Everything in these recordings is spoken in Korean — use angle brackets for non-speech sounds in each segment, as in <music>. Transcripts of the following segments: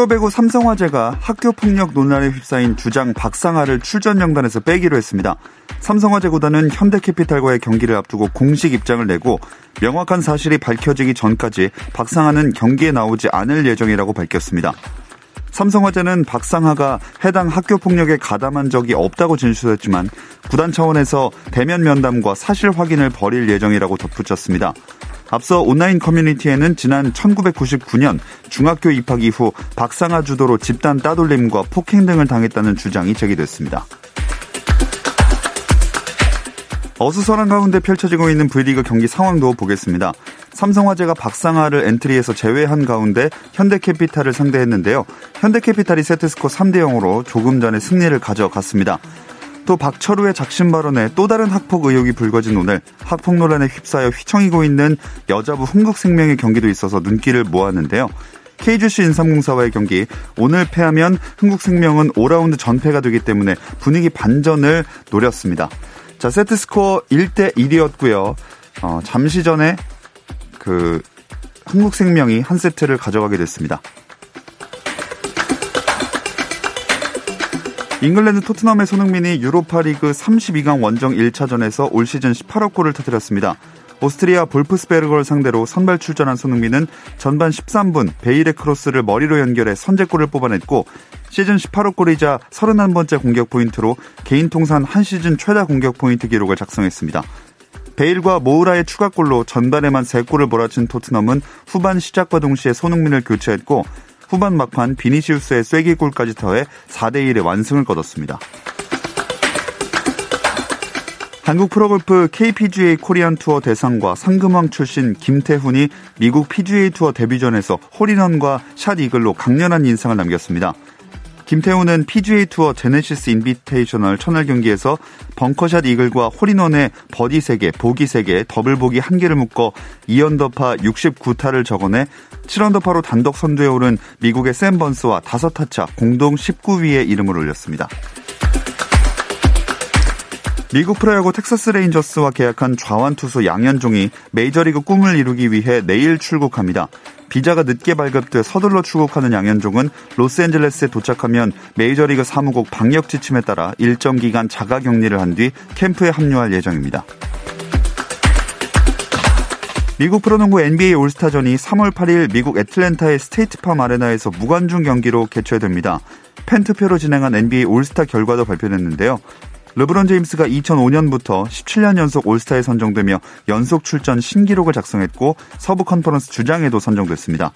프로배구 삼성화재가 학교폭력 논란에 휩싸인 주장 박상아를 출전 명단에서 빼기로 했습니다. 삼성화재 구단은 현대캐피탈과의 경기를 앞두고 공식 입장을 내고 명확한 사실이 밝혀지기 전까지 박상아는 경기에 나오지 않을 예정이라고 밝혔습니다. 삼성화재는 박상하가 해당 학교 폭력에 가담한 적이 없다고 진술했지만 구단 차원에서 대면 면담과 사실 확인을 벌일 예정이라고 덧붙였습니다. 앞서 온라인 커뮤니티에는 지난 1999년 중학교 입학 이후 박상아 주도로 집단 따돌림과 폭행 등을 당했다는 주장이 제기됐습니다. 어수선한 가운데 펼쳐지고 있는 V리그 경기 상황도 보겠습니다. 삼성화재가 박상아를 엔트리에서 제외한 가운데 현대캐피탈을 상대했는데요. 현대캐피탈이 세트스코 3대 0으로 조금 전에 승리를 가져갔습니다. 또 박철우의 작심 발언에 또 다른 학폭 의혹이 불거진 오늘 학폭 논란에 휩싸여 휘청이고 있는 여자부 흥국생명의 경기도 있어서 눈길을 모았는데요. KGC 인삼공사와의 경기 오늘 패하면 흥국생명은 5라운드 전패가 되기 때문에 분위기 반전을 노렸습니다. 자 세트 스코어 1대 1이었고요. 어, 잠시 전에 그 흥국생명이 한 세트를 가져가게 됐습니다. 잉글랜드 토트넘의 손흥민이 유로파리그 32강 원정 1차전에서 올 시즌 18호 골을 터뜨렸습니다. 오스트리아 볼프스베르거를 상대로 선발 출전한 손흥민은 전반 13분 베일의 크로스를 머리로 연결해 선제골을 뽑아냈고 시즌 18호 골이자 31번째 공격 포인트로 개인 통산 한 시즌 최다 공격 포인트 기록을 작성했습니다. 베일과 모우라의 추가골로 전반에만 3골을 몰아친 토트넘은 후반 시작과 동시에 손흥민을 교체했고 후반 막판 비니시우스의 쐐기골까지 더해 4대1의 완승을 거뒀습니다. 한국 프로골프 KPGA 코리안 투어 대상과 상금왕 출신 김태훈이 미국 PGA 투어 데뷔전에서 홀인원과 샷 이글로 강렬한 인상을 남겼습니다. 김태훈은 PGA 투어 제네시스 인비테이셔널 첫날 경기에서 벙커샷 이글과 홀인원에 버디 3개, 보기 3개, 더블 보기 1개를 묶어 2언더파 69타를 적어내 7언더파로 단독 선두에 오른 미국의 샘 번스와 5타차 공동 19위에 이름을 올렸습니다. 미국 프로야구 텍사스 레인저스와 계약한 좌완 투수 양현종이 메이저리그 꿈을 이루기 위해 내일 출국합니다. 비자가 늦게 발급돼 서둘러 출국하는 양현종은 로스앤젤레스에 도착하면 메이저리그 사무국 방역 지침에 따라 일정 기간 자가 격리를 한 뒤 캠프에 합류할 예정입니다. 미국 프로농구 NBA 올스타전이 3월 8일 미국 애틀랜타의 스테이트팜 아레나에서 무관중 경기로 개최됩니다. 팬투표로 진행한 NBA 올스타 결과도 발표됐는데요. 르브론 제임스가 2005년부터 17년 연속 올스타에 선정되며 연속 출전 신기록을 작성했고 서부 컨퍼런스 주장에도 선정됐습니다.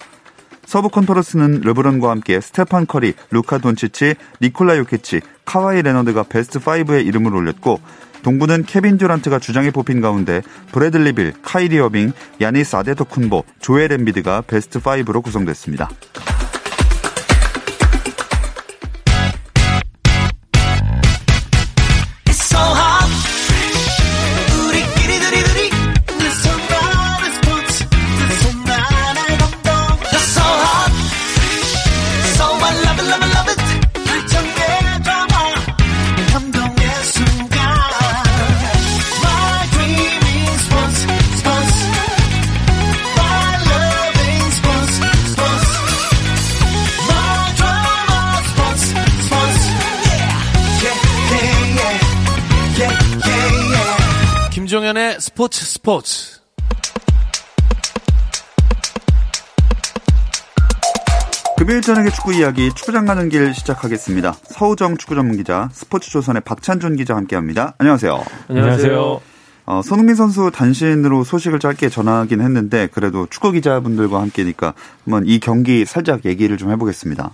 서부 컨퍼런스는 르브론과 함께 스테판 커리, 루카 돈치치, 니콜라 요키치, 카와이 레너드가 베스트 5에 이름을 올렸고 동부는 케빈 듀란트가 주장에 뽑힌 가운데 브래들리 빌, 카이리 어빙, 야니스 아데토쿤보, 조엘 엠비드가 베스트 5로 구성됐습니다. 김종현의 스포츠 스포츠. 금요일 저녁의 축구 이야기 축구장 가는 길 시작하겠습니다. 서우정 축구 전문 기자, 스포츠 조선의 박찬준 기자 함께합니다. 안녕하세요. 안녕하세요. 어, 손흥민 선수 단신으로 소식을 짧게 전하긴 했는데 그래도 축구 기자분들과 함께니까 한번 이 경기 살짝 얘기를 좀 해보겠습니다.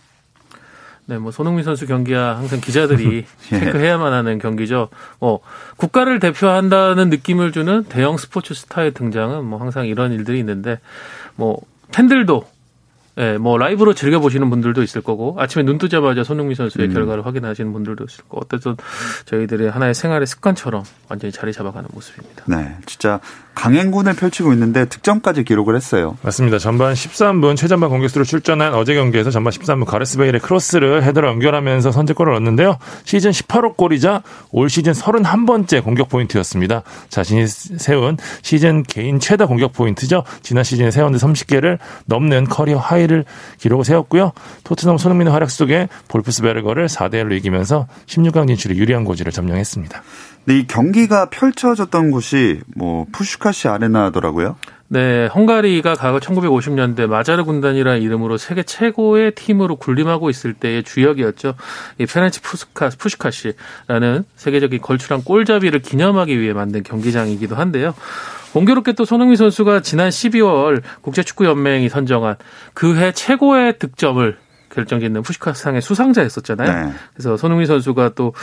네, 뭐 손흥민 선수 경기야 항상 기자들이 <laughs> 예. 체크해야만 하는 경기죠. 뭐 국가를 대표한다는 느낌을 주는 대형 스포츠 스타의 등장은 뭐 항상 이런 일들이 있는데 뭐 팬들도 예, 뭐 라이브로 즐겨 보시는 분들도 있을 거고 아침에 눈 뜨자마자 손흥민 선수의 음. 결과를 확인하시는 분들도 있을 거고 어쨌든 저희들의 하나의 생활의 습관처럼 완전히 자리 잡아가는 모습입니다. 네, 진짜 강행군을 펼치고 있는데 득점까지 기록을 했어요. 맞습니다. 전반 13분 최전방 공격수로 출전한 어제 경기에서 전반 13분 가레스 베일의 크로스를 헤더로 연결하면서 선제골을 얻는데요. 시즌 18호 골이자 올 시즌 31번째 공격 포인트였습니다. 자신이 세운 시즌 개인 최다 공격 포인트죠. 지난 시즌에 세운 데 30개를 넘는 career high 를 기록을 세웠고요. 토트넘 손흥민의 활약 속에 볼프스베르거를 4대 1로 이기면서 16강 진출에 유리한 고지를 점령했습니다. 네, 이 경기가 펼쳐졌던 곳이 뭐 푸슈카시 아레나더라고요. 네, 헝가리가 과거 1950년대 마자르 군단이라는 이름으로 세계 최고의 팀으로 군림하고 있을 때의 주역이었죠. 이 페렌치 푸스카, 푸슈카시라는 세계적인 걸출한 골잡이를 기념하기 위해 만든 경기장이기도 한데요. 공교롭게 또 손흥민 선수가 지난 12월 국제축구연맹이 선정한 그해 최고의 득점을 결정짓는 푸시카상의 수상자였었잖아요. 네. 그래서 손흥민 선수가 또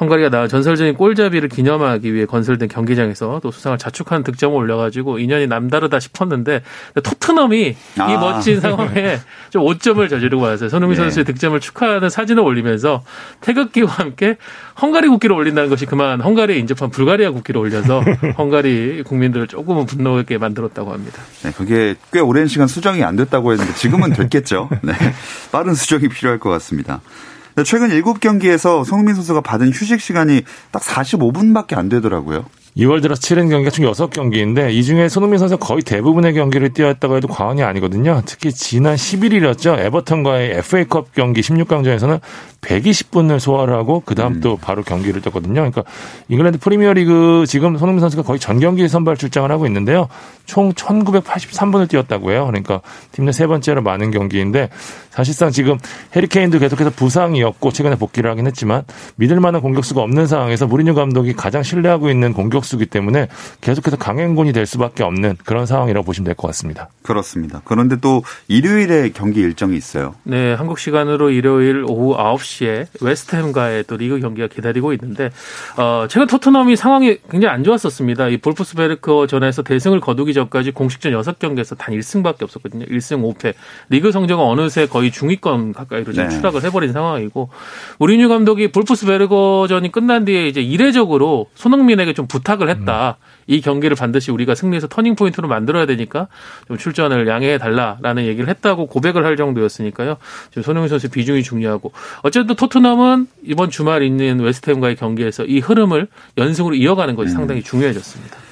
헝가리가 나온 전설적인 골잡이를 기념하기 위해 건설된 경기장에서 또 수상을 자축하는 득점을 올려가지고 인연이 남다르다 싶었는데 토트넘이 아. 이 멋진 상황에 <laughs> 좀 5점을 저지르고 왔어요. 손흥민 네. 선수의 득점을 축하하는 사진을 올리면서 태극기와 함께 헝가리 국기를 올린다는 것이 그만 헝가리에 인접한 불가리아 국기를 올려서 <laughs> 헝가리 국민들을 조금은 분노하게 만들었다고 합니다. 네, 그게 꽤 오랜 시간 수정이 안 됐다고 했는데 지금은 됐겠죠. 네. 빠른 수정이 필요할 것 같습니다. 최근 7경기에서 손흥민 선수가 받은 휴식 시간이 딱 45분밖에 안 되더라고요. 2월 들어서 치른 경기가 총 6경기인데 이 중에 손흥민 선수가 거의 대부분의 경기를 뛰었다고 해도 과언이 아니거든요. 특히 지난 11일이었죠. 에버턴과의 FA컵 경기 16강전에서는 120분을 소화를 하고 그다음 음. 또 바로 경기를 뛰었거든요. 그러니까 잉글랜드 프리미어리그 지금 손흥민 선수가 거의 전 경기에 선발 출장을 하고 있는데요. 총 1983분을 뛰었다고 해요. 그러니까 팀 내 세 번째로 많은 경기인데 사실상 지금 해리케인도 계속해서 부상이었고 최근에 복귀를 하긴 했지만 믿을 만한 공격수가 없는 상황에서 무리뉴 감독이 가장 신뢰하고 있는 공격수 기 때문에 계속해서 강행군이 될 수밖에 없는 그런 상황이라고 보시면 될 것 같습니다. 그렇습니다. 그런데 또 일요일에 경기 일정이 있어요. 네, 한국 시간으로 일요일 오후 9시에 웨스트햄과의 또 리그 경기가 기다리고 있는데 어, 최근 토트넘이 상황이 굉장히 안 좋았었습니다. 이 볼프스베르거 전에서 대승을 거두기 전까지 공식전 6경기에서 단 1승밖에 없었거든요. 1승 5패. 리그 성적은 어느새 거의 중위권 가까이로 지금 네. 추락을 해버린 상황이고 무리뉴 감독이 볼프스베르거전이 끝난 뒤에 이제 이례적으로 손흥민에게 좀 부탁 을 했다. 음. 이 경기를 반드시 우리가 승리해서 터닝 포인트로 만들어야 되니까 좀 출전을 양해해 달라라는 얘기를 했다고 고백을 할 정도였으니까요. 지금 손흥민 선수 비중이 중요하고 어쨌든 토트넘은 이번 주말 있는 웨스트햄과의 경기에서 이 흐름을 연승으로 이어가는 것이 음. 상당히 중요해졌습니다.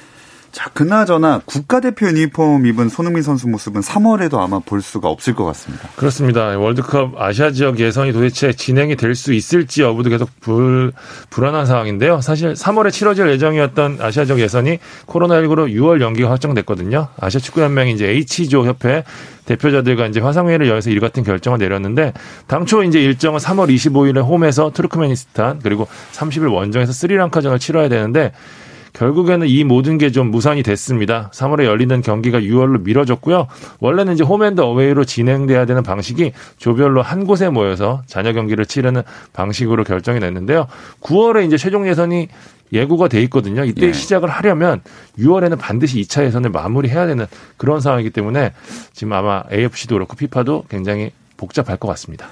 자, 그나저나 국가대표 유니폼 입은 손흥민 선수 모습은 3월에도 아마 볼 수가 없을 것 같습니다. 그렇습니다. 월드컵 아시아 지역 예선이 도대체 진행이 될 수 있을지 여부도 계속 불, 불안한 상황인데요. 사실 3월에 치러질 예정이었던 아시아 지역 예선이 코로나19로 6월 연기가 확정됐거든요. 아시아 축구연맹이 이제 H조 협회 대표자들과 이제 화상회의를 열어서 이 같은 결정을 내렸는데 당초 이제 일정은 3월 25일에 홈에서 투르크메니스탄 그리고 30일 원정에서 스리랑카전을 치러야 되는데 결국에는 이 모든 게 좀 무산이 됐습니다. 3월에 열리는 경기가 6월로 미뤄졌고요. 원래는 이제 홈앤드 어웨이로 진행돼야 되는 방식이 조별로 한 곳에 모여서 자녀 경기를 치르는 방식으로 결정이 됐는데요. 9월에 이제 최종 예선이 예고가 돼 있거든요. 이때 예. 시작을 하려면 6월에는 반드시 2차 예선을 마무리해야 되는 그런 상황이기 때문에 지금 아마 AFC도 그렇고 피파도 굉장히 복잡할 것 같습니다.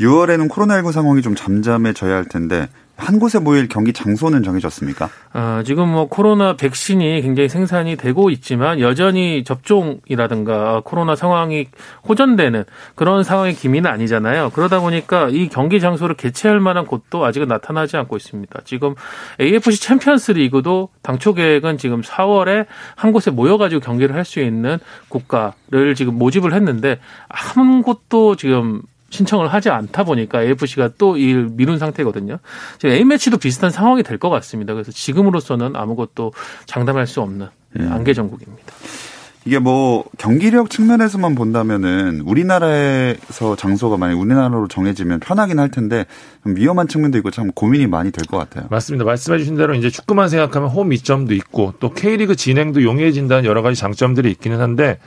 6월에는 코로나19 상황이 좀 잠잠해져야 할 텐데 한 곳에 모일 경기 장소는 정해졌습니까? 아, 지금 뭐 코로나 백신이 굉장히 생산이 되고 있지만 여전히 접종이라든가 코로나 상황이 호전되는 그런 상황의 기미는 아니잖아요. 그러다 보니까 이 경기 장소를 개최할 만한 곳도 아직은 나타나지 않고 있습니다. 지금 AFC 챔피언스 리그도 당초 계획은 지금 4월에 한 곳에 모여가지고 경기를 할 수 있는 국가를 지금 모집을 했는데 한 곳도 지금 신청을 하지 않다 보니까 AFC가 또 이 미룬 상태거든요. 지금 A매치도 비슷한 상황이 될 것 같습니다. 그래서 지금으로서는 아무것도 장담할 수 없는 음. 안개 전국입니다. 이게 뭐 경기력 측면에서만 본다면은 우리나라에서 장소가 만약 우리나라로 정해지면 편하긴 할 텐데 위험한 측면도 있고 참 고민이 많이 될 것 같아요. 맞습니다. 말씀해 주신 대로 이제 축구만 생각하면 홈 이점도 있고 또 K리그 진행도 용이해진다는 여러 가지 장점들이 있기는 한데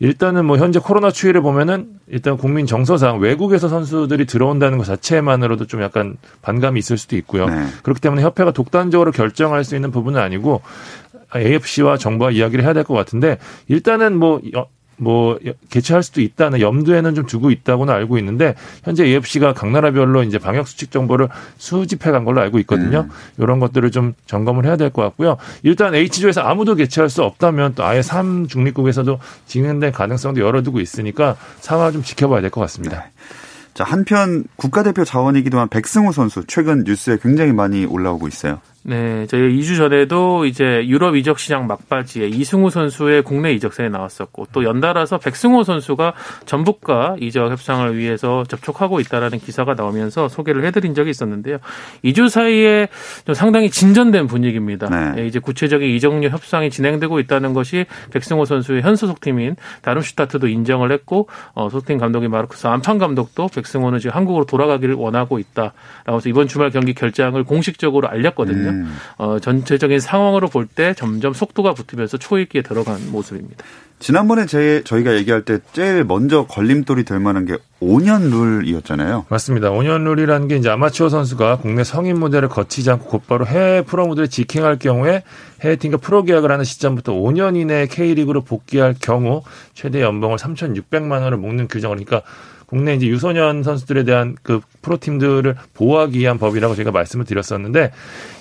일단은 뭐 현재 코로나 추이를 보면은 일단 국민 정서상 외국에서 선수들이 들어온다는 것 자체만으로도 좀 약간 반감이 있을 수도 있고요. 네. 그렇기 때문에 협회가 독단적으로 결정할 수 있는 부분은 아니고 AFC와 정부와 이야기를 해야 될 것 같은데 일단은 뭐 뭐 개최할 수도 있다는 염두에는 좀 두고 있다고는 알고 있는데 현재 AFC가 각 나라별로 이제 방역 수칙 정보를 수집해 간 걸로 알고 있거든요. 음. 이런 것들을 좀 점검을 해야 될 것 같고요. 일단 H조에서 아무도 개최할 수 없다면 또 아예 3 중립국에서도 진행될 가능성도 열어두고 있으니까 상황을 좀 지켜봐야 될 것 같습니다. 네. 자, 한편 국가대표 자원이기도 한 백승호 선수 최근 뉴스에 굉장히 많이 올라오고 있어요. 네, 저희 2주 전에도 이제 유럽 이적 시장 막바지에 이승우 선수의 국내 이적사에 나왔었고 또 연달아서 백승호 선수가 전북과 이적 협상을 위해서 접촉하고 있다라는 기사가 나오면서 소개를 해드린 적이 있었는데요. 2주 사이에 좀 상당히 진전된 분위기입니다. 네. 예, 이제 구체적인 이적료 협상이 진행되고 있다는 것이 백승호 선수의 현 소속팀인 다름슈타트도 인정을 했고 어, 소속팀 감독인 마르크스 안판 감독도 백승호는 지금 한국으로 돌아가기를 원하고 있다라고 해서 이번 주말 경기 결장을 공식적으로 알렸거든요. 음. 음. 어, 전체적인 상황으로 볼 때 점점 속도가 붙으면서 초읽기에 들어간 모습입니다. 지난번에 제, 저희가 얘기할 때 제일 먼저 걸림돌이 될 만한 게 5년 룰이었잖아요. 맞습니다. 5년 룰이라는 게 이제 아마추어 선수가 국내 성인 무대를 거치지 않고 곧바로 해외 프로 무대를 직행할 경우에 해외 팀과 프로 계약을 하는 시점부터 5년 이내에 K리그로 복귀할 경우 최대 연봉을 3,600만 원을 먹는 규정을 그러니까 국내 이제 유소년 선수들에 대한 그 프로팀들을 보호하기 위한 법이라고 제가 말씀을 드렸었는데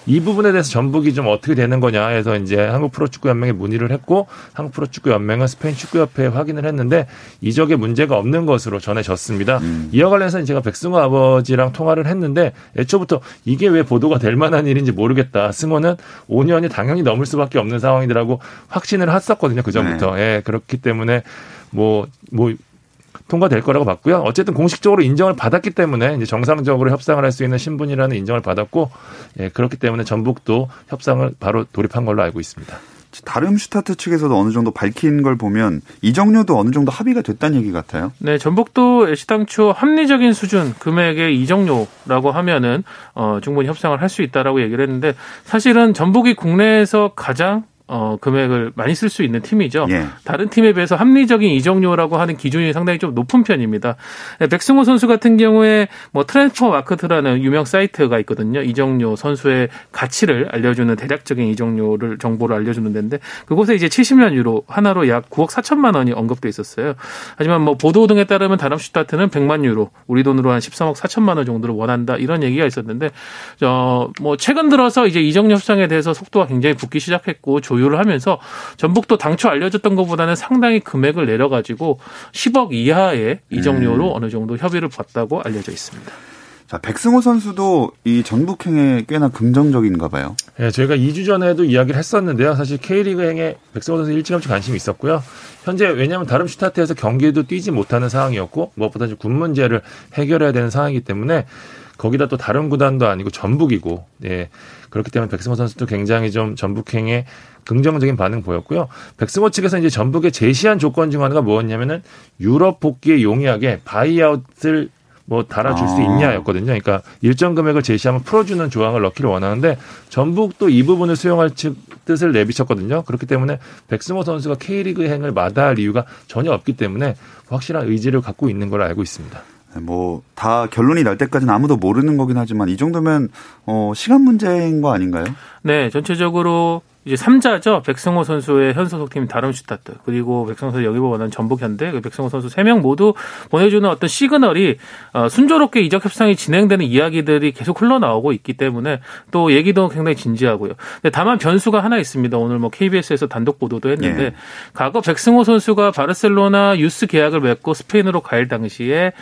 이 부분에 대해서 전북이 좀 어떻게 되는 거냐 해서 이제 한국 프로축구연맹에 문의를 했고 한국 프로축구연맹은 스페인 축구협회에 확인을 했는데 이적에 문제가 없는 것으로 전해졌습니다. 음. 이와 관련해서 제가 백승호 아버지랑 통화를 했는데 애초부터 이게 왜 보도가 될 만한 일인지 모르겠다. 승호는 5년이 당연히 넘을 수밖에 없는 상황이더라고 확신을 했었거든요. 그 전부터. 네. 예, 그렇기 때문에 뭐, 뭐, 통과될 거라고 봤고요. 어쨌든 공식적으로 인정을 받았기 때문에 이제 정상적으로 협상을 할 수 있는 신분이라는 인정을 받았고 예, 그렇기 때문에 전북도 협상을 바로 돌입한 걸로 알고 있습니다. 다름슈타트 측에서도 어느 정도 밝힌 걸 보면 이적료도 어느 정도 합의가 됐다는 얘기 같아요. 네, 전북도 애시당초 합리적인 수준 금액의 이적료라고 하면은 어, 충분히 협상을 할 수 있다라고 얘기를 했는데 사실은 전북이 국내에서 가장 어, 금액을 많이 쓸 수 있는 팀이죠. 예. 다른 팀에 비해서 합리적인 이적료라고 하는 기준이 상당히 좀 높은 편입니다. 네, 백승호 선수 같은 경우에 뭐 트랜스퍼 마크트라는 유명 사이트가 있거든요. 이적료 선수의 가치를 알려주는 대략적인 이적료를 정보를 알려주는 데인데 그곳에 이제 70만 유로 하나로 약 9억 4천만 원이 언급돼 있었어요. 하지만 뭐 보도 등에 따르면 다람슈타트는 100만 유로, 우리 돈으로 한 13억 4천만 원 정도를 원한다 이런 얘기가 있었는데 어 뭐 최근 들어서 이제 이적료 협상에 대해서 속도가 굉장히 붙기 시작했고 조 율을 하면서 전북도 당초 알려졌던 것보다는 상당히 금액을 내려가지고 10억 이하의 이적료로 음. 어느 정도 협의를 봤다고 알려져 있습니다. 자, 백승호 선수도 이 전북행에 꽤나 긍정적인가 봐요. 네, 저희가 2주 전에도 이야기를 했었는데요. 사실 K리그 행에 백승호 선수 일찌감치 관심이 있었고요. 현재 왜냐하면 다름슈타트에서 경기에도 뛰지 못하는 상황이었고 무엇보다 군 문제를 해결해야 되는 상황이기 때문에 거기다 또 다른 구단도 아니고 전북이고 예. 그렇기 때문에 백승호 선수도 굉장히 좀 전북행에 긍정적인 반응 보였고요. 백승호 측에서 이제 전북에 제시한 조건 중 하나가 뭐였냐면은 유럽 복귀에 용이하게 buyout을 뭐 달아줄 수 아. 있냐였거든요. 그러니까 일정 금액을 제시하면 풀어주는 조항을 넣기를 원하는데 전북도 이 부분을 수용할 뜻을 내비쳤거든요. 그렇기 때문에 백승호 선수가 K리그 행을 마다할 이유가 전혀 없기 때문에 확실한 의지를 갖고 있는 걸 알고 있습니다. 네, 뭐다 결론이 날 때까지는 아무도 모르는 거긴 하지만 이 정도면 어 시간 문제인 거 아닌가요? 네, 전체적으로 이제 3자죠. 백승호 선수의 현 소속팀 다름슈타트 그리고 백승호 선수 여기 보면 전북현대 그 백승호 선수 3명 모두 보내주는 어떤 시그널이 어, 순조롭게 이적 협상이 진행되는 이야기들이 계속 흘러나오고 있기 때문에 또 얘기도 굉장히 진지하고요. 다만 변수가 하나 있습니다. 오늘 뭐 KBS에서 단독 보도도 했는데 네. 과거 백승호 선수가 바르셀로나 유스 계약을 맺고 스페인으로 갈 당시에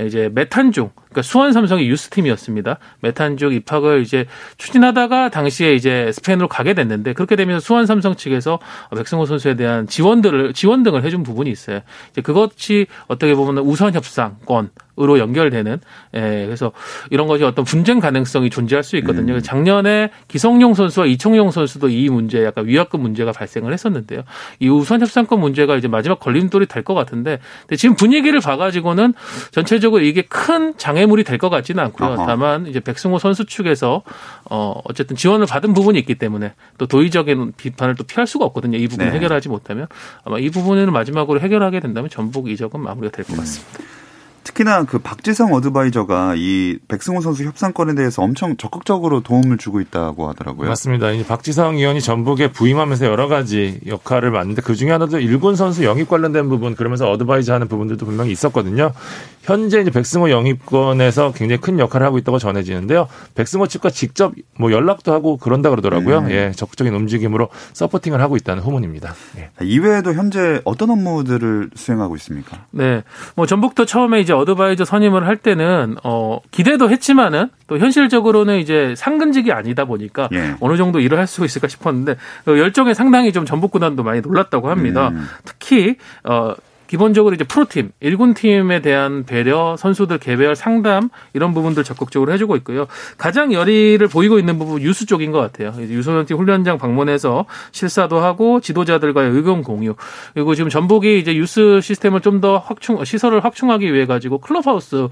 이제 메탄중 그러니까 수원 삼성의 유스 팀이었습니다. 메탄중 입학을 이제 추진하다가 당시에 이제 스페인으로 가게 됐는데 그렇게 되면서 수원 삼성 측에서 백승호 선수에 대한 지원들을 지원 등을 해준 부분이 있어요. 이제 그것이 어떻게 보면 우선 협상권 으로 연결되는 예, 그래서 이런 것이 어떤 분쟁 가능성이 존재할 수 있거든요. 음. 작년에 기성용 선수와 이청용 선수도 이 문제 약간 위약금 문제가 발생을 했었는데요. 이 우선 협상권 문제가 이제 마지막 걸림돌이 될 것 같은데 근데 지금 분위기를 봐가지고는 전체적으로 이게 큰 장애물이 될 것 같지는 않고요. 아하. 다만 이제 백승호 선수 측에서 어 어쨌든 지원을 받은 부분이 있기 때문에 또 도의적인 비판을 또 피할 수가 없거든요. 이 부분 을 네. 해결하지 못하면 아마 이 부분을 마지막으로 해결하게 된다면 전북 이적은 마무리가 될 음. 것 같습니다. 특히나 그 박지성 advisor가 이 백승호 선수 협상 건에 대해서 엄청 적극적으로 도움을 주고 있다고 하더라고요. 맞습니다. 이제 박지성 위원이 전북에 부임하면서 여러 가지 역할을 맡는데 그 중에 하나도 일군 선수 영입 관련된 부분 그러면서 advise 하는 부분들도 분명히 있었거든요. 현재 이제 백승호 영입 건에서 굉장히 큰 역할을 하고 있다고 전해지는데요. 백승호 측과 직접 뭐 연락도 하고 그런다 그러더라고요. 음. 예, 적극적인 움직임으로 supporting을 하고 있다는 후문입니다. 예. 이외에도 현재 어떤 업무들을 수행하고 있습니까? 네. 뭐 전북도 처음에 이제 어드바이저 선임을 할 때는 어 기대도 했지만은 또 현실적으로는 이제 상근직이 아니다 보니까 예. 어느 정도 일을 할 수 있을까 싶었는데 그 열정에 상당히 좀 전북 구단도 많이 놀랐다고 합니다. 음. 특히 어 기본적으로 이제 프로팀, 1군 팀에 대한 배려, 선수들 개별 상담 이런 부분들 적극적으로 해주고 있고요. 가장 열의를 보이고 있는 부분 유수 쪽인 것 같아요. 이제 유소년 팀 훈련장 방문해서 실사도 하고 지도자들과의 의견 공유 그리고 지금 전북이 이제 유스 시스템을 좀 더 확충 시설을 확충하기 위해 가지고 클럽하우스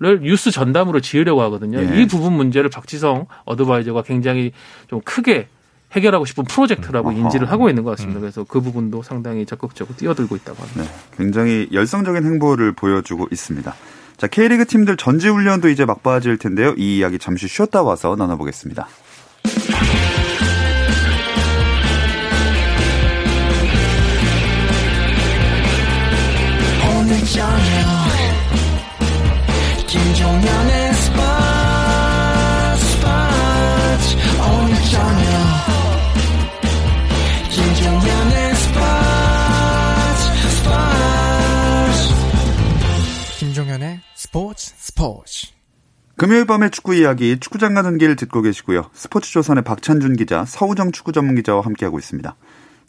를 뉴스 전담으로 지으려고 하거든요. 예. 이 부분 문제를 박지성 어드바이저가 굉장히 좀 크게 해결하고 싶은 프로젝트라고 어허. 인지를 하고 있는 것 같습니다. 그래서 그 부분도 상당히 적극적으로 뛰어들고 있다고 합니다. 네, 굉장히 열성적인 행보를 보여주고 있습니다. 자, K리그 팀들 전지훈련도 이제 막바지일 텐데요. 이 이야기 잠시 쉬었다 와서 나눠보겠습니다. 오늘 저녁 스포츠 금요일 밤의 축구 이야기 축구장 가는 길 듣고 계시고요. 스포츠조선의 박찬준 기자, 서우정 축구 전문 기자와 함께하고 있습니다.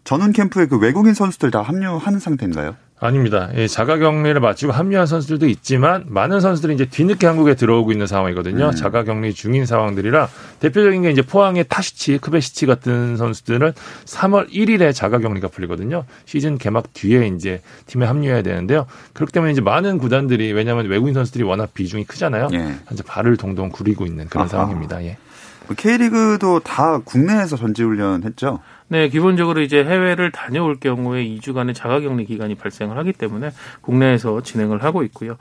전훈 캠프에 그 외국인 선수들 다 합류하는 상태인가요? 아닙니다. 예, 자가 격리를 마치고 합류한 선수들도 있지만 많은 선수들이 이제 뒤늦게 한국에 들어오고 있는 상황이거든요. 음. 자가 격리 중인 상황들이라 대표적인 게 이제 포항의 타시치, 크베시치 같은 선수들은 3월 1일에 자가 격리가 풀리거든요. 시즌 개막 뒤에 이제 팀에 합류해야 되는데요. 그렇기 때문에 이제 많은 구단들이 왜냐하면 외국인 선수들이 워낙 비중이 크잖아요. 예. 이제 발을 동동 구리고 있는 그런 아하. 상황입니다. 예. K리그도 다 국내에서 전지훈련 했죠? 네, 기본적으로 이제 해외를 다녀올 경우에 2주간의 자가격리 기간이 발생을 하기 때문에 국내에서 진행을 하고 있고요.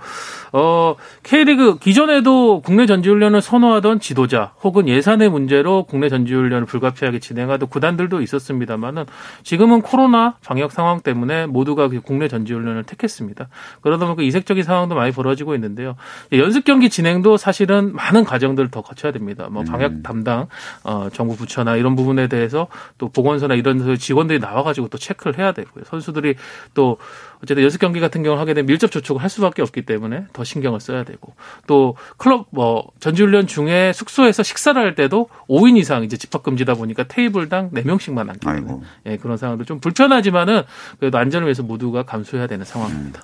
어, K리그 기존에도 국내 전지훈련을 선호하던 지도자 혹은 예산의 문제로 국내 전지훈련을 불가피하게 진행하던 구단들도 있었습니다만은 지금은 코로나 방역 상황 때문에 모두가 그 국내 전지훈련을 택했습니다. 그러다 보니까 이색적인 상황도 많이 벌어지고 있는데요. 연습 경기 진행도 사실은 많은 과정들을 더 거쳐야 됩니다. 뭐 방역 담당 어, 정부 부처나 이런 부분에 대해서 또 보건 소나 이런 데서 직원들이 나와가지고 또 체크를 해야 되고요. 선수들이 또 어쨌든 연습 경기 같은 경우를 하게 되면 밀접 접촉을 할 수밖에 없기 때문에 더 신경을 써야 되고 또 클럽 뭐 전지훈련 중에 숙소에서 식사를 할 때도 5인 이상 이제 집합 금지다 보니까 테이블당 4명씩만 앉게 되는. 예, 그런 상황도 좀 불편하지만은 그래도 안전을 위해서 모두가 감수해야 되는 상황입니다.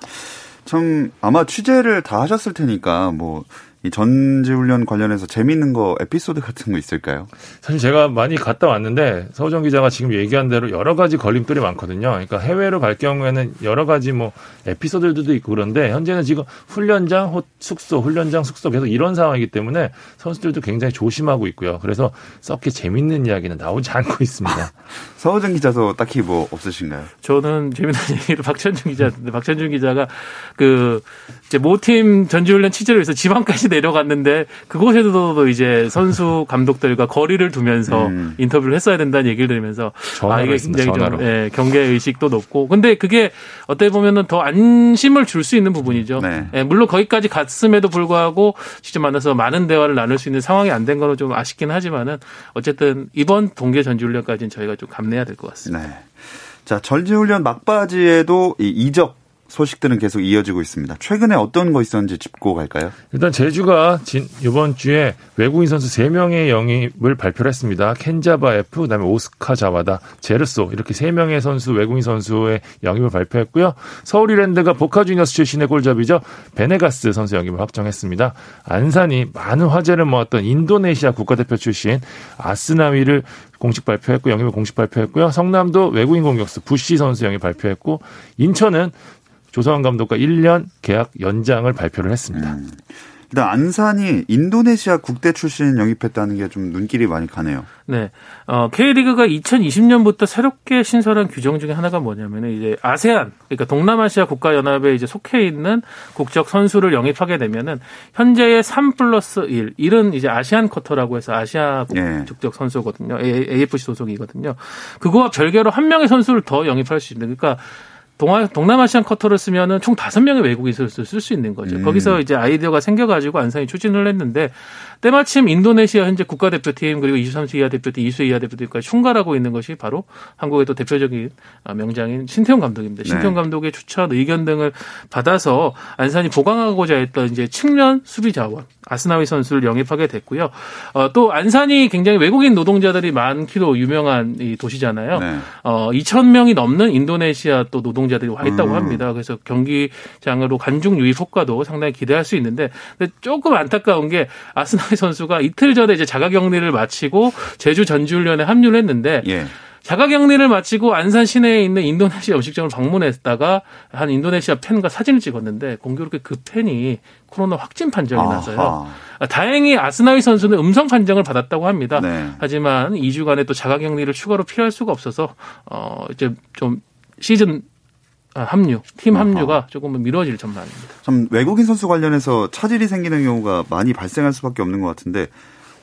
참 아마 취재를 다 하셨을 테니까 뭐 이 전지훈련 관련해서 재밌는 거 에피소드 같은 거 있을까요? 사실 제가 많이 갔다 왔는데 서우정 기자가 지금 얘기한 대로 여러 가지 걸림돌이 많거든요. 그러니까 해외로 갈 경우에는 여러 가지 뭐 에피소드들도 있고 그런데 현재는 지금 훈련장, 호- 숙소, 훈련장, 숙소 계속 이런 상황이기 때문에 선수들도 굉장히 조심하고 있고요. 그래서 썩게 재밌는 이야기는 나오지 않고 있습니다. <laughs> 서호정 기자도 딱히 뭐 없으신가요? 저는 재미난 <laughs> 얘기를 박찬준 기자인데 박찬준 기자가 그 이제 모팀 전지훈련 취재를 위해서 지방까지 내려갔는데 그곳에서도 이제 선수 <laughs> 감독들과 거리를 두면서 음. 인터뷰를 했어야 된다는 얘기를 들으면서 아 이게 굉장히 전화로. 좀 예, 경계 의식도 높고 근데 그게 어떻게 보면은 더 안심을 줄 수 있는 부분이죠. 네. 예, 물론 거기까지 갔음에도 불구하고 직접 만나서 많은 대화를 나눌 수 있는 상황이 안 된 거는 좀 아쉽긴 하지만은 어쨌든 이번 동계 전지훈련까지는 저희가 좀 감내해야 될 것 같습니다. 네. 자, 전지훈련 막바지에도 이 이적 소식들은 계속 이어지고 있습니다. 최근에 어떤 거 있었는지 짚고 갈까요? 일단 제주가 진, 이번 주에 외국인 선수 3명의 영입을 발표를 했습니다. 켄자바 F, 그다음에 오스카 자와다, 제르소 이렇게 3명의 선수 외국인 선수의 영입을 발표했고요. 서울이랜드가 보카 주니어스 출신의 골잡이죠. 베네가스 선수 영입을 확정했습니다. 안산이 많은 화제를 모았던 인도네시아 국가대표 출신 아스나위를 공식 발표했고 영입을 공식 발표했고요. 성남도 외국인 공격수 부시 선수 영입 발표했고 인천은 조성환 감독과 1년 계약 연장을 발표를 했습니다. 일단 안산이 인도네시아 국대 출신 영입했다는 게 좀 눈길이 많이 가네요. 네. 어, K리그가 2020년부터 새롭게 신설한 규정 중에 하나가 뭐냐면은 이제 아세안, 그러니까 동남아시아 국가연합에 이제 속해 있는 국적 선수를 영입하게 되면은 현재의 3 플러스 1, 1은 이제 아시안 쿼터라고 해서 아시아 예. 국적 선수거든요. AFC 소속이거든요. 그거와 별개로 한 명의 선수를 더 영입할 수 있는, 그러니까 동아, 동남아시안 쿼터를 쓰면은 총 다섯 명의 외국인 선수를 쓸수 있는 거죠. 음. 거기서 이제 아이디어가 생겨가지고 안산이 추진을 했는데 때마침 인도네시아 현재 국가대표팀 그리고 23세 이하 대표팀, 2세 이하 대표팀까지 총괄하고 있는 것이 바로 한국의 또 대표적인 아, 명장인 신태용 감독입니다. 네. 신태용 감독의 추천 의견 등을 받아서 안산이 보강하고자 했던 이제 측면 수비 자원 아스나위 선수를 영입하게 됐고요. 어, 또 안산이 굉장히 외국인 노동자들이 많기로 유명한 이 도시잖아요. 네. 어, 2천 명이 넘는 인도네시아 또 노동 자들이 와 있다고 음. 합니다. 그래서 경기장으로 관중 유입 효과도 상당히 기대할 수 있는데 조금 안타까운 게 아스나이 <laughs> 선수가 이틀 전에 이제 자가격리를 마치고 제주 전지훈련에 합류를 했는데 예. 자가격리를 마치고 안산 시내에 있는 인도네시아 음식점을 방문했다가 한 인도네시아 팬과 사진을 찍었는데 공교롭게 그 팬이 코로나 확진 판정이 나서요. 아하. 아, 다행히 아스나위 선수는 음성 판정을 받았다고 합니다. 네. 하지만 2주간의 또 자가격리를 추가로 피할 수가 없어서 어 이제 좀 시즌 아, 합류, 팀 아하. 합류가 조금은 미뤄질 전망입니다. 참 외국인 선수 관련해서 차질이 생기는 경우가 많이 발생할 수밖에 없는 것 같은데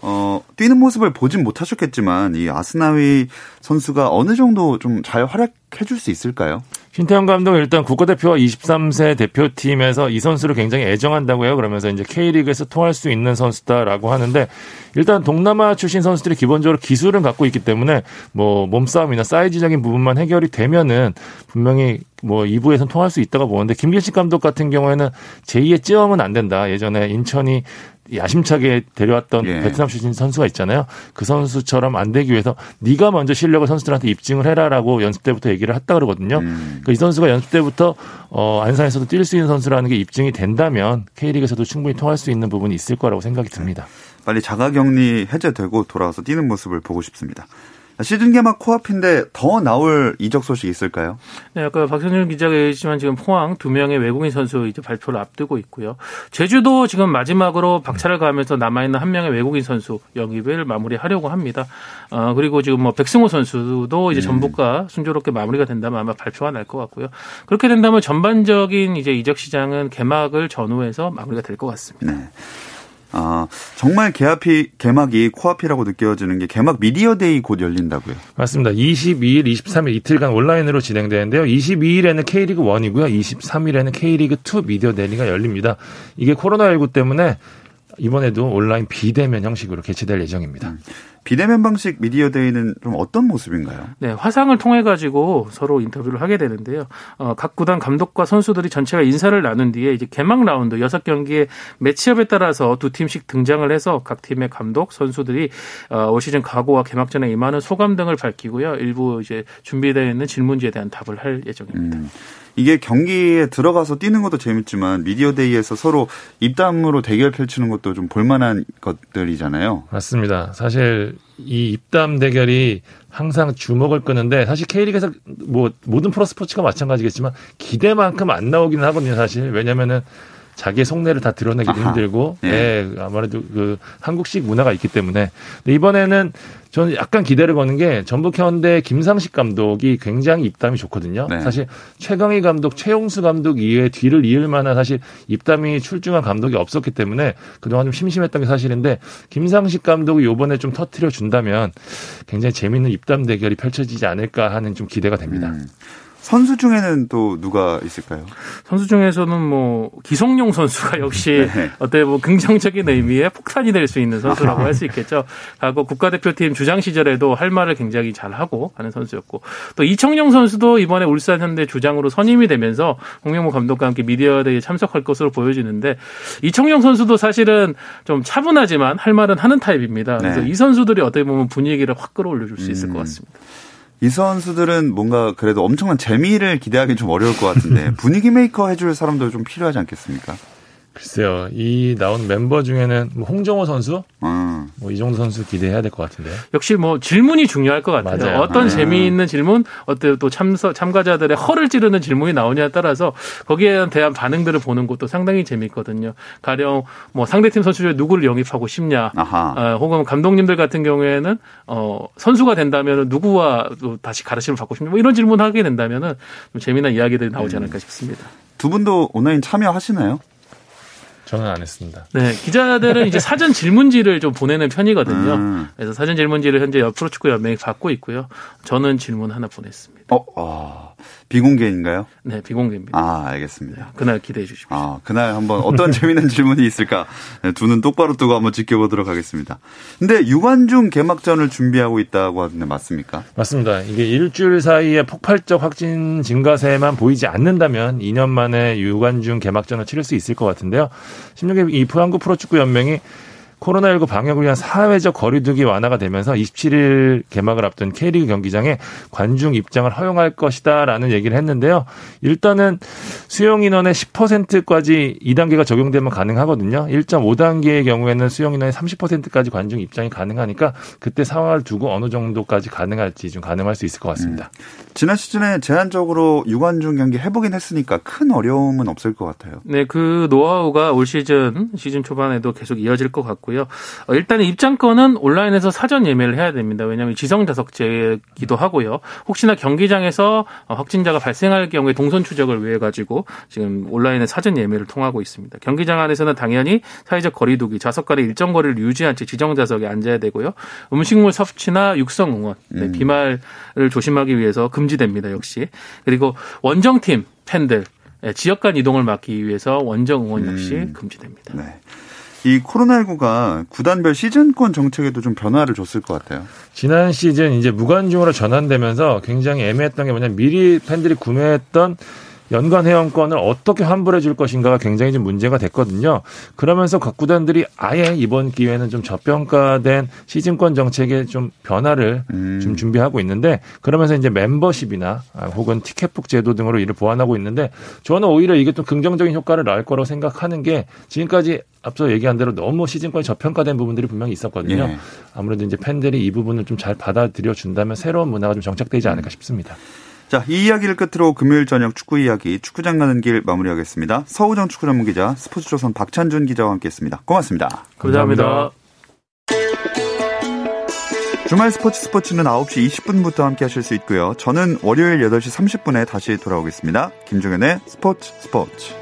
어, 뛰는 모습을 보진 못하셨겠지만 이 아스나위 선수가 어느 정도 좀 잘 활약해 줄 수 있을까요? 신태영 감독은 일단 국가대표와 23세 대표팀에서 이 선수를 굉장히 애정한다고 해요. 그러면서 이제 K리그에서 통할 수 있는 선수다라고 하는데 일단 동남아 출신 선수들이 기본적으로 기술은 갖고 있기 때문에 뭐 몸싸움이나 사이즈적인 부분만 해결이 되면은 분명히 뭐 2부에서는 통할 수 있다고 보는데 김길식 감독 같은 경우에는 제2의 찌엄은 안 된다. 예전에 인천이 야심차게 데려왔던 예. 베트남 출신 선수가 있잖아요. 그 선수처럼 안 되기 위해서 네가 먼저 실력을 선수들한테 입증을 해라라고 연습 때부터 얘기를 했다 그러거든요. 음. 그이 선수가 연습 때부터 어, 안산에서도 뛸 수 있는 선수라는 게 입증이 된다면 K리그에서도 충분히 통할 수 있는 부분이 있을 거라고 생각이 듭니다. 빨리 자가격리 해제되고 돌아와서 뛰는 모습을 보고 싶습니다. 시즌 개막 코앞인데 더 나올 이적 소식 있을까요? 네, 아까 박선일 기자가 얘기했지만 지금 포항 두 명의 외국인 선수 이제 발표를 앞두고 있고요. 제주도 지금 마지막으로 박차를 가면서 남아있는 한 명의 외국인 선수 영입을 마무리하려고 합니다. 어, 그리고 지금 뭐 백승호 선수도 이제 전북과 순조롭게 마무리가 된다면 아마 발표가 날 것 같고요. 그렇게 된다면 전반적인 이제 이적 시장은 개막을 전후해서 마무리가 될 것 같습니다. 네. 아, 정말 개합이, 개막이 코앞이라고 느껴지는 게 개막 미디어데이 곧 열린다고요. 맞습니다. 22일, 23일 이틀간 온라인으로 진행되는데요. 22일에는 K리그 1이고요. 23일에는 K리그 2 미디어 데이가 열립니다. 이게 코로나19 때문에 이번에도 온라인 비대면 형식으로 개최될 예정입니다. 비대면 방식 미디어 데이는 좀 어떤 모습인가요? 네, 화상을 통해 가지고 서로 인터뷰를 하게 되는데요. 어, 각 구단 감독과 선수들이 전체가 인사를 나눈 뒤에 이제 개막 라운드 여섯 경기의 매치업에 따라서 두 팀씩 등장을 해서 각 팀의 감독 선수들이 어, 올 시즌 각오와 개막전에 임하는 소감 등을 밝히고요. 일부 이제 준비되어 있는 질문지에 대한 답을 할 예정입니다. 음, 이게 경기에 들어가서 뛰는 것도 재밌지만 미디어데이에서 서로 입담으로 대결 펼치는 것도 좀 볼만한 것들이잖아요. 맞습니다. 사실 이 입담 대결이 항상 주목을 끄는데 사실 K리그에서 뭐 모든 프로 스포츠가 마찬가지겠지만 기대만큼 안 나오기는 하거든요. 사실 왜냐면은 자기의 속내를 다 드러내기도 아하. 힘들고 예. 예, 아무래도 그 한국식 문화가 있기 때문에 근데 이번에는 저는 약간 기대를 거는 게 전북 현대 김상식 감독이 굉장히 입담이 좋거든요. 네. 사실 최강희 감독, 최용수 감독 이외에 뒤를 이을 만한 사실 입담이 출중한 감독이 없었기 때문에 그동안 좀 심심했던 게 사실인데 김상식 감독이 요번에 좀 터트려 준다면 굉장히 재밌는 입담 대결이 펼쳐지지 않을까 하는 좀 기대가 됩니다. 음. 선수 중에는 또 누가 있을까요? 선수 중에서는 뭐 기성용 선수가 역시 <laughs> 네. 어때 뭐 긍정적인 의미의 폭탄이 될 수 있는 선수라고 할 수 있겠죠. 하고 국가대표팀 주장 시절에도 할 말을 굉장히 잘 하고 하는 선수였고 또 이청용 선수도 이번에 울산 현대 주장으로 선임이 되면서 홍명보 감독과 함께 미디어 데이에 참석할 것으로 보여지는데 이청용 선수도 사실은 좀 차분하지만 할 말은 하는 타입입니다. 그래서 네. 이 선수들이 어떻게 보면 분위기를 확 끌어올려줄 수 있을 것 같습니다. 이 선수들은 뭔가 그래도 엄청난 재미를 기대하기 좀 어려울 것 같은데 <laughs> 분위기 메이커 해줄 사람도 좀 필요하지 않겠습니까? 글쎄요, 이 나온 멤버 중에는 뭐 홍정호 선수, 음. 뭐 이 정도 선수 기대해야 될 것 같은데요. 역시 뭐 질문이 중요할 것 같아요. 맞아요. 어떤 아. 재미있는 질문, 어때 또 참서, 참가자들의 허를 찌르는 질문이 나오냐에 따라서 거기에 대한 반응들을 보는 것도 상당히 재미있거든요. 가령 뭐 상대팀 선수 중에 누구를 영입하고 싶냐, 아하. 어, 혹은 감독님들 같은 경우에는 어, 선수가 된다면 누구와 또 다시 가르침을 받고 싶냐, 뭐 이런 질문을 하게 된다면은 좀 재미난 이야기들이 나오지 않을까 싶습니다. 두 분도 온라인 참여하시나요? 저는 안 했습니다. 네, 기자들은 이제 사전 질문지를 좀 보내는 편이거든요. 음. 그래서 사전 질문지를 현재 프로축구 연맹이 받고 있고요. 저는 질문 하나 보냈습니다. 어, 어, 비공개인가요? 네, 비공개입니다. 아, 알겠습니다. 그날 기대해 주십시오. 아, 그날 한번 어떤 <laughs> 재미있는 질문이 있을까 네, 두 눈 똑바로 뜨고 한번 지켜보도록 하겠습니다. 근데 유관중 개막전을 준비하고 있다고 하던데 맞습니까? 맞습니다. 이게 일주일 사이에 폭발적 확진 증가세만 보이지 않는다면 2년 만에 유관중 개막전을 치를 수 있을 것 같은데요. 16일 이 프랑크 프로축구 연맹이 코로나19 방역을 위한 사회적 거리두기 완화가 되면서 27일 개막을 앞둔 K리그 경기장에 관중 입장을 허용할 것이다라는 얘기를 했는데요. 일단은 수용 인원의 10%까지 2단계가 적용되면 가능하거든요. 1.5단계의 경우에는 수용 인원의 30%까지 관중 입장이 가능하니까 그때 상황을 두고 어느 정도까지 가능할지 좀 가능할 수 있을 것 같습니다. 지난 시즌에 제한적으로 유관중 경기 해보긴 했으니까 큰 어려움은 없을 것 같아요. 네, 그 노하우가 올 시즌 시즌 초반에도 계속 이어질 것 같고요. 어, 일단 입장권은 온라인에서 사전 예매를 해야 됩니다. 왜냐하면 지성 좌석제기도 하고요. 혹시나 경기장에서 어, 확진자가 발생할 경우에 동선 추적을 위해 가지고 지금 온라인에 사전 예매를 통하고 있습니다. 경기장 안에서는 당연히 사회적 거리두기, 좌석 간의 일정 거리를 유지한 채 지정 좌석에 앉아야 되고요. 음식물 섭취나 육성 응원, 네, 비말을 조심하기 위해서 금지됩니다. 역시 그리고 원정팀 팬들 예, 지역 간 이동을 막기 위해서 원정 응원 역시 음. 금지됩니다. 네. 이 코로나19가 구단별 시즌권 정책에도 좀 변화를 줬을 것 같아요. 지난 시즌 이제 무관중으로 전환되면서 굉장히 애매했던 게 뭐냐면 미리 팬들이 구매했던 연간 회원권을 어떻게 환불해 줄 것인가가 굉장히 좀 문제가 됐거든요. 그러면서 각 구단들이 아예 이번 기회는 좀 저평가된 시즌권 정책에 좀 변화를 음. 좀 준비하고 있는데 그러면서 이제 멤버십이나 아, 혹은 티켓북 제도 등으로 이를 보완하고 있는데 저는 오히려 이게 좀 긍정적인 효과를 낳을 거라고 생각하는 게 지금까지 앞서 얘기한 대로 너무 시즌권이 저평가된 부분들이 분명히 있었거든요. 예. 아무래도 이제 팬들이 이 부분을 좀 잘 받아들여 준다면 새로운 문화가 좀 정착되지 않을까 싶습니다. 자, 이 이야기를 끝으로 금요일 저녁 축구 이야기 축구장 가는 길 마무리하겠습니다. 서우정 축구 전문 기자, 스포츠조선 박찬준 기자와 함께했습니다. 고맙습니다. 감사합니다. 주말 스포츠 스포츠는 9시 20분부터 함께 하실 수 있고요. 저는 월요일 8시 30분에 다시 돌아오겠습니다. 김종현의 스포츠 스포츠.